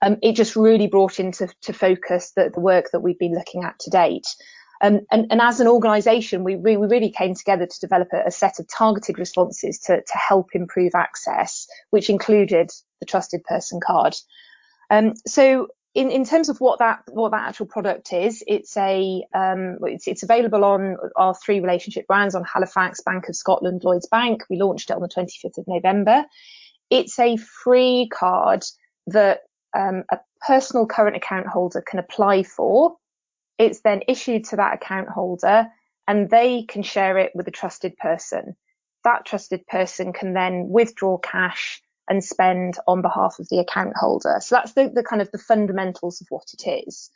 Um, it just really brought into to focus the, the work that we've been looking at to date. Um, and, and, as an organisation, we, we, really came together to develop a, a set of targeted responses to, to, help improve access, which included the trusted person card. Um, so in, in, terms of what that what that actual product is, it's a um, it's, it's, available on our three relationship brands on Halifax, Bank of Scotland, Lloyds Bank. We launched it on the 25th of November. It's a free card that um, a personal current account holder can apply for it's then issued to that account holder and they can share it with a trusted person. That trusted person can then withdraw cash and spend on behalf of the account holder. So that's the, the kind of the fundamentals of what it is.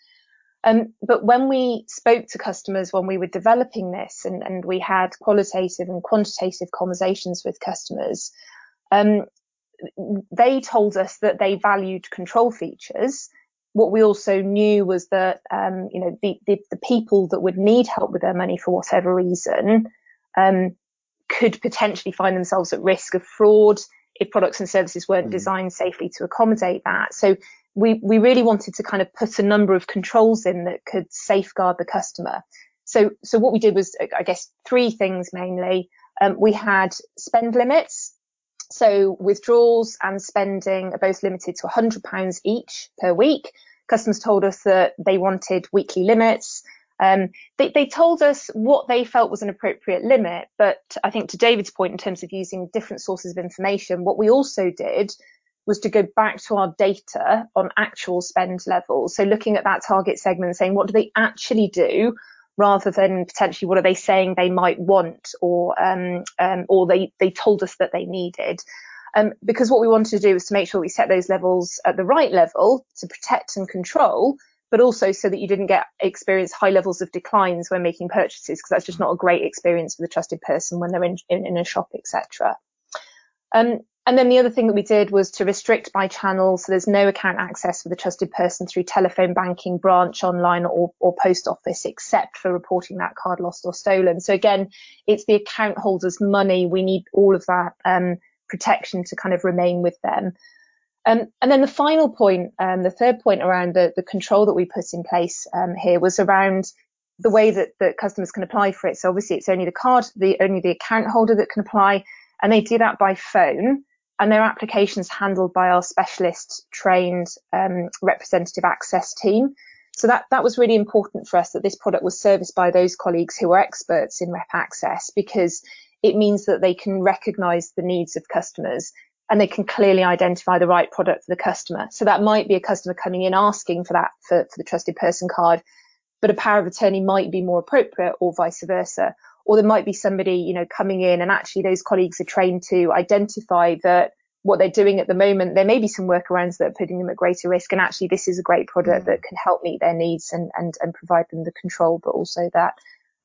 Um, but when we spoke to customers when we were developing this and, and we had qualitative and quantitative conversations with customers, um, they told us that they valued control features what we also knew was that um, you know the, the, the people that would need help with their money for whatever reason um, could potentially find themselves at risk of fraud if products and services weren't Mm. designed safely to accommodate that. So we, we really wanted to kind of put a number of controls in that could safeguard the customer. So, so what we did was, I guess, three things mainly. Um, we had spend limits. So withdrawals and spending are both limited to £100 each per week. Customers told us that they wanted weekly limits. Um, they, they told us what they felt was an appropriate limit, but I think to David's point in terms of using different sources of information, what we also did was to go back to our data on actual spend levels. So looking at that target segment saying, what do they actually do? Rather than potentially what are they saying they might want or um, um, or they, they told us that they needed. Um, because what we wanted to do was to make sure we set those levels at the right level to protect and control, but also so that you didn't get experience high levels of declines when making purchases, because that's just not a great experience for the trusted person when they're in, in, in a shop, etc. Um, and then the other thing that we did was to restrict by channel. So there's no account access for the trusted person through telephone banking, branch, online or, or post office, except for reporting that card lost or stolen. So again, it's the account holder's money. We need all of that um, protection to kind of remain with them. Um, and then the final point, um, the third point around the, the control that we put in place um, here was around the way that, that customers can apply for it. So obviously it's only the card, the only the account holder that can apply, and they do that by phone and their applications handled by our specialist trained um, representative access team. So that, that was really important for us that this product was serviced by those colleagues who are experts in rep access because it means that they can recognize the needs of customers and they can clearly identify the right product for the customer. So that might be a customer coming in asking for that for, for the trusted person card, but a power of attorney might be more appropriate or vice versa or there might be somebody, you know, coming in and actually those colleagues are trained to identify that what they're doing at the moment, there may be some workarounds that are putting them at greater risk. And actually this is a great product mm. that can help meet their needs and, and, and provide them the control, but also that,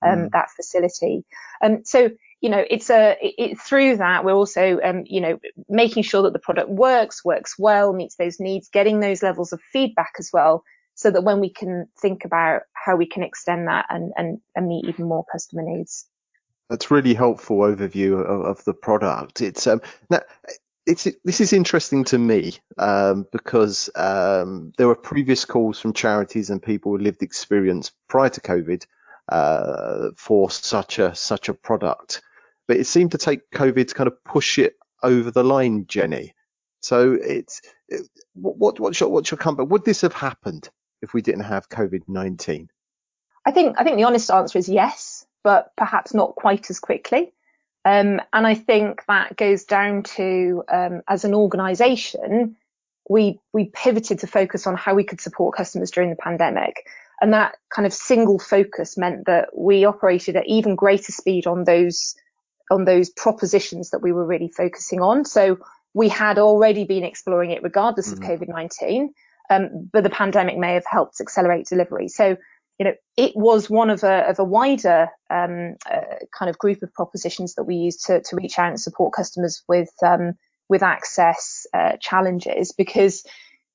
um, mm. that facility. Um, so, you know, it's a, it, through that, we're also, um, you know, making sure that the product works, works well, meets those needs, getting those levels of feedback as well so that when we can think about how we can extend that and, and, and meet even more customer needs. That's really helpful overview of, of the product. It's um, now it's this is interesting to me um, because um, there were previous calls from charities and people with lived experience prior to COVID uh, for such a such a product, but it seemed to take COVID to kind of push it over the line, Jenny. So it's it, what what's your what's your comeback? Would this have happened if we didn't have COVID nineteen? I think I think the honest answer is yes, but perhaps not quite as quickly. Um, and I think that goes down to um, as an organisation, we we pivoted to focus on how we could support customers during the pandemic. And that kind of single focus meant that we operated at even greater speed on those on those propositions that we were really focusing on. So we had already been exploring it regardless mm-hmm. of COVID nineteen, um, but the pandemic may have helped accelerate delivery. So you know, it was one of a, of a wider um, uh, kind of group of propositions that we used to, to reach out and support customers with um, with access uh, challenges because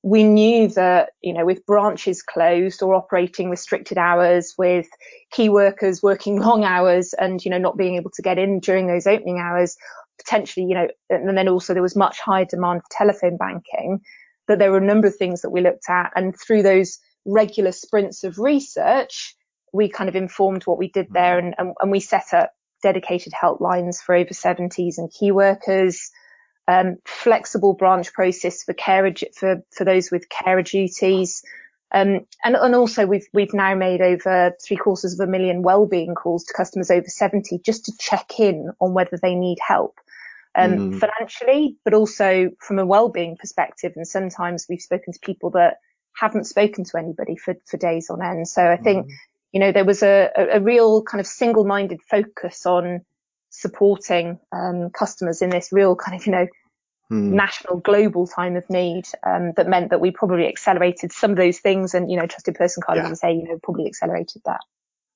we knew that you know with branches closed or operating restricted hours with key workers working <laughs> long hours and you know not being able to get in during those opening hours potentially you know and then also there was much higher demand for telephone banking that there were a number of things that we looked at. And through those regular sprints of research, we kind of informed what we did there and, and, and we set up dedicated helplines for over 70s and key workers, um, flexible branch process for care, for, for those with carer duties. Um, and, and also we've, we've now made over three quarters of a million wellbeing calls to customers over 70 just to check in on whether they need help. Um, mm. financially, but also from a well-being perspective. And sometimes we've spoken to people that haven't spoken to anybody for, for days on end. So I think, mm. you know, there was a, a, real kind of single minded focus on supporting um, customers in this real kind of, you know, mm. national global time of need um, that meant that we probably accelerated some of those things and, you know, trusted person card, yeah. as I say, you know, probably accelerated that.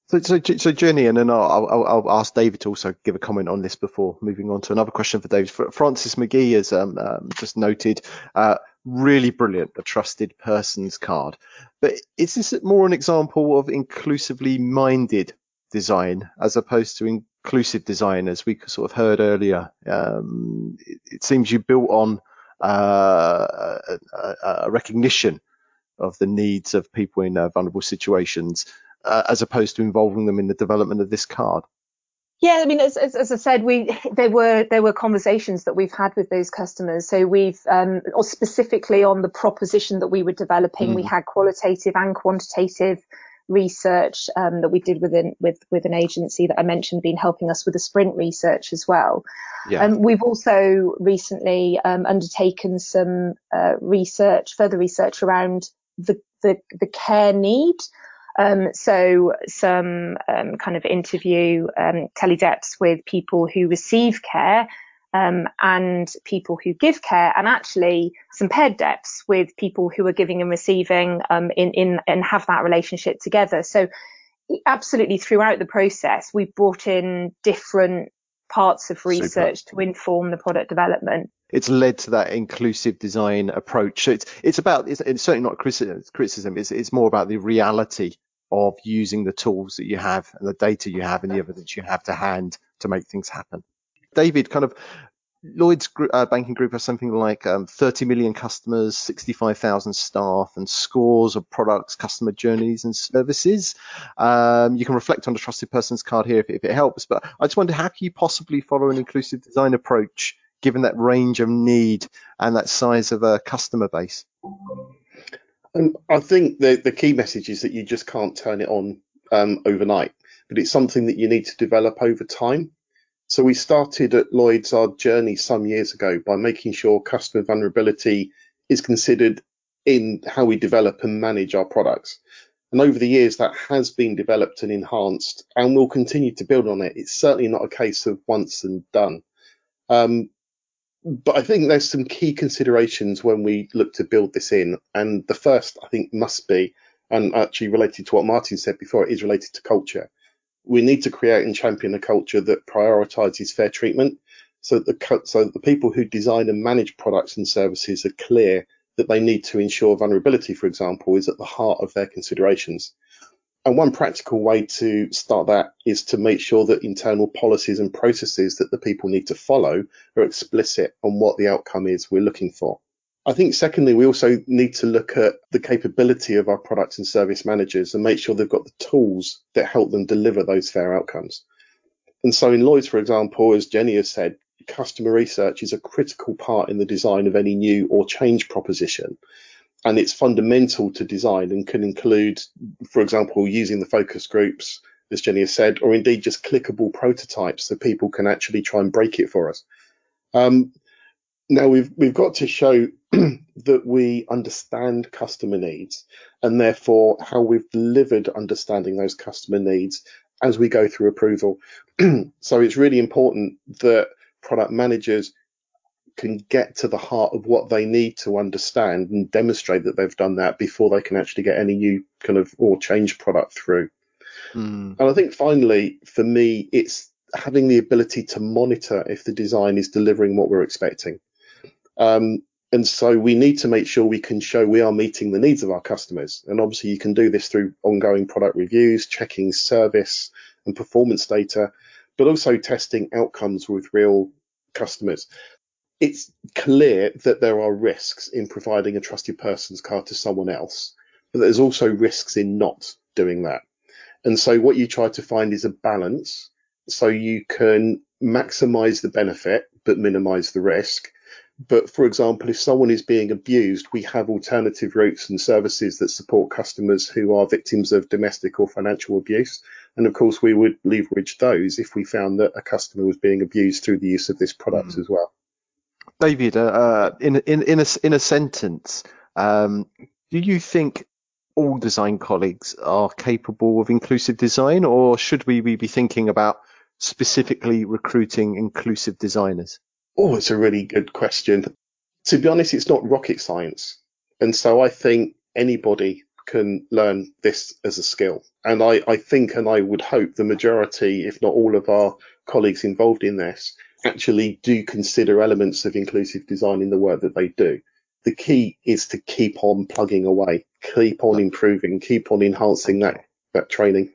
So, so, so Jenny, and then I'll, I'll, I'll, ask David to also give a comment on this before moving on to another question for David. Francis McGee has um, um, just noted, uh, really brilliant, a trusted person's card. But is this more an example of inclusively minded design as opposed to inclusive design, as we sort of heard earlier, um, it, it, seems you built on uh, a, a, recognition of the needs of people in uh, vulnerable situations, uh, as opposed to involving them in the development of this card. Yeah, I mean, as, as, as, I said, we there were there were conversations that we've had with those customers. So we've, um, or specifically on the proposition that we were developing, mm. we had qualitative and quantitative research um, that we did within with with an agency that I mentioned, been helping us with the sprint research as well. Yeah. Um, we've also recently um, undertaken some uh, research, further research around the the, the care need. Um, so some um, kind of interview um, tele-depths with people who receive care um, and people who give care, and actually some paired deps with people who are giving and receiving um, in in and have that relationship together. So absolutely throughout the process, we brought in different parts of research Super. to inform the product development it's led to that inclusive design approach. So it's it's about it's, it's certainly not criticism. It's it's more about the reality of using the tools that you have and the data you have and the evidence you have to hand to make things happen. David, kind of Lloyds uh, banking group has something like um, 30 million customers, 65,000 staff, and scores of products, customer journeys, and services. Um, you can reflect on the trusted person's card here if, if, it helps. But I just wonder how can you possibly follow an inclusive design approach given that range of need and that size of a customer base? And I think the, the key message is that you just can't turn it on um, overnight, but it's something that you need to develop over time. So we started at Lloyds our journey some years ago by making sure customer vulnerability is considered in how we develop and manage our products. And over the years, that has been developed and enhanced and we'll continue to build on it. It's certainly not a case of once and done. Um, but I think there's some key considerations when we look to build this in. And the first, I think, must be, and actually related to what Martin said before, it is related to culture. We need to create and champion a culture that prioritizes fair treatment so the, so the people who design and manage products and services are clear that they need to ensure vulnerability, for example, is at the heart of their considerations. And one practical way to start that is to make sure that internal policies and processes that the people need to follow are explicit on what the outcome is we're looking for. I think secondly, we also need to look at the capability of our product and service managers and make sure they've got the tools that help them deliver those fair outcomes. And so in Lloyds, for example, as Jenny has said, customer research is a critical part in the design of any new or change proposition and it's fundamental to design and can include, for example, using the focus groups, as Jenny has said, or indeed just clickable prototypes so people can actually try and break it for us. Um, now we've we've got to show <clears throat> that we understand customer needs and therefore how we've delivered understanding those customer needs as we go through approval. <clears throat> so it's really important that product managers can get to the heart of what they need to understand and demonstrate that they've done that before they can actually get any new kind of or change product through. Mm. And I think finally, for me, it's having the ability to monitor if the design is delivering what we're expecting. Um, and so we need to make sure we can show we are meeting the needs of our customers. And obviously you can do this through ongoing product reviews, checking service and performance data, but also testing outcomes with real customers it's clear that there are risks in providing a trusted person's card to someone else, but there's also risks in not doing that. And so what you try to find is a balance so you can maximize the benefit but minimize the risk. But for example, if someone is being abused, we have alternative routes and services that support customers who are victims of domestic or financial abuse. And of course, we would leverage those if we found that a customer was being abused through the use of this product mm. as well. David, uh, uh, in in in a in a sentence, um, do you think all design colleagues are capable of inclusive design, or should we be thinking about specifically recruiting inclusive designers? Oh, it's a really good question. To be honest, it's not rocket science, and so I think anybody can learn this as a skill. And I, I think and I would hope the majority, if not all of our colleagues involved in this, actually do consider elements of inclusive design in the work that they do. The key is to keep on plugging away, keep on improving, keep on enhancing that, that training.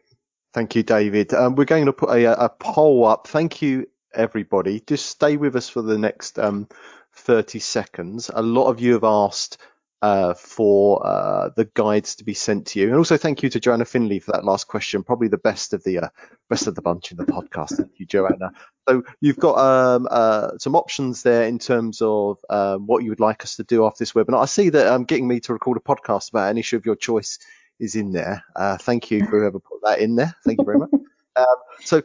Thank you, David. Um, we're going to put a, a, poll up. Thank you, everybody. Just stay with us for the next um, 30 seconds. A lot of you have asked uh, for uh, the guides to be sent to you, and also thank you to Joanna Finley for that last question. Probably the best of the uh, best of the bunch in the podcast. Thank you, Joanna. So you've got um, uh, some options there in terms of um, what you would like us to do after this webinar. I see that um, getting me to record a podcast about an issue of your choice is in there. Uh, thank you for whoever put that in there. Thank you very much. <laughs> Um, so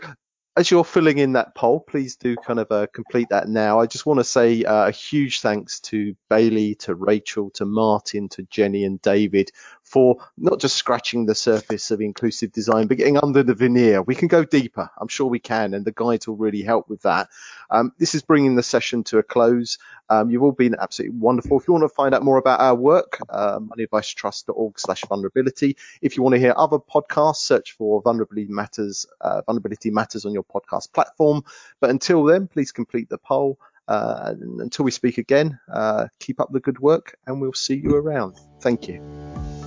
as you're filling in that poll, please do kind of uh, complete that now. I just want to say uh, a huge thanks to Bailey, to Rachel, to Martin, to Jenny and David for not just scratching the surface of inclusive design, but getting under the veneer. We can go deeper. I'm sure we can, and the guides will really help with that. Um, this is bringing the session to a close. Um, you've all been absolutely wonderful. If you want to find out more about our work, uh, moneyadvicetrust.org slash vulnerability. If you want to hear other podcasts, search for vulnerability matters, uh, vulnerability matters on your podcast platform. But until then, please complete the poll. Uh, until we speak again, uh, keep up the good work and we'll see you around. Thank you.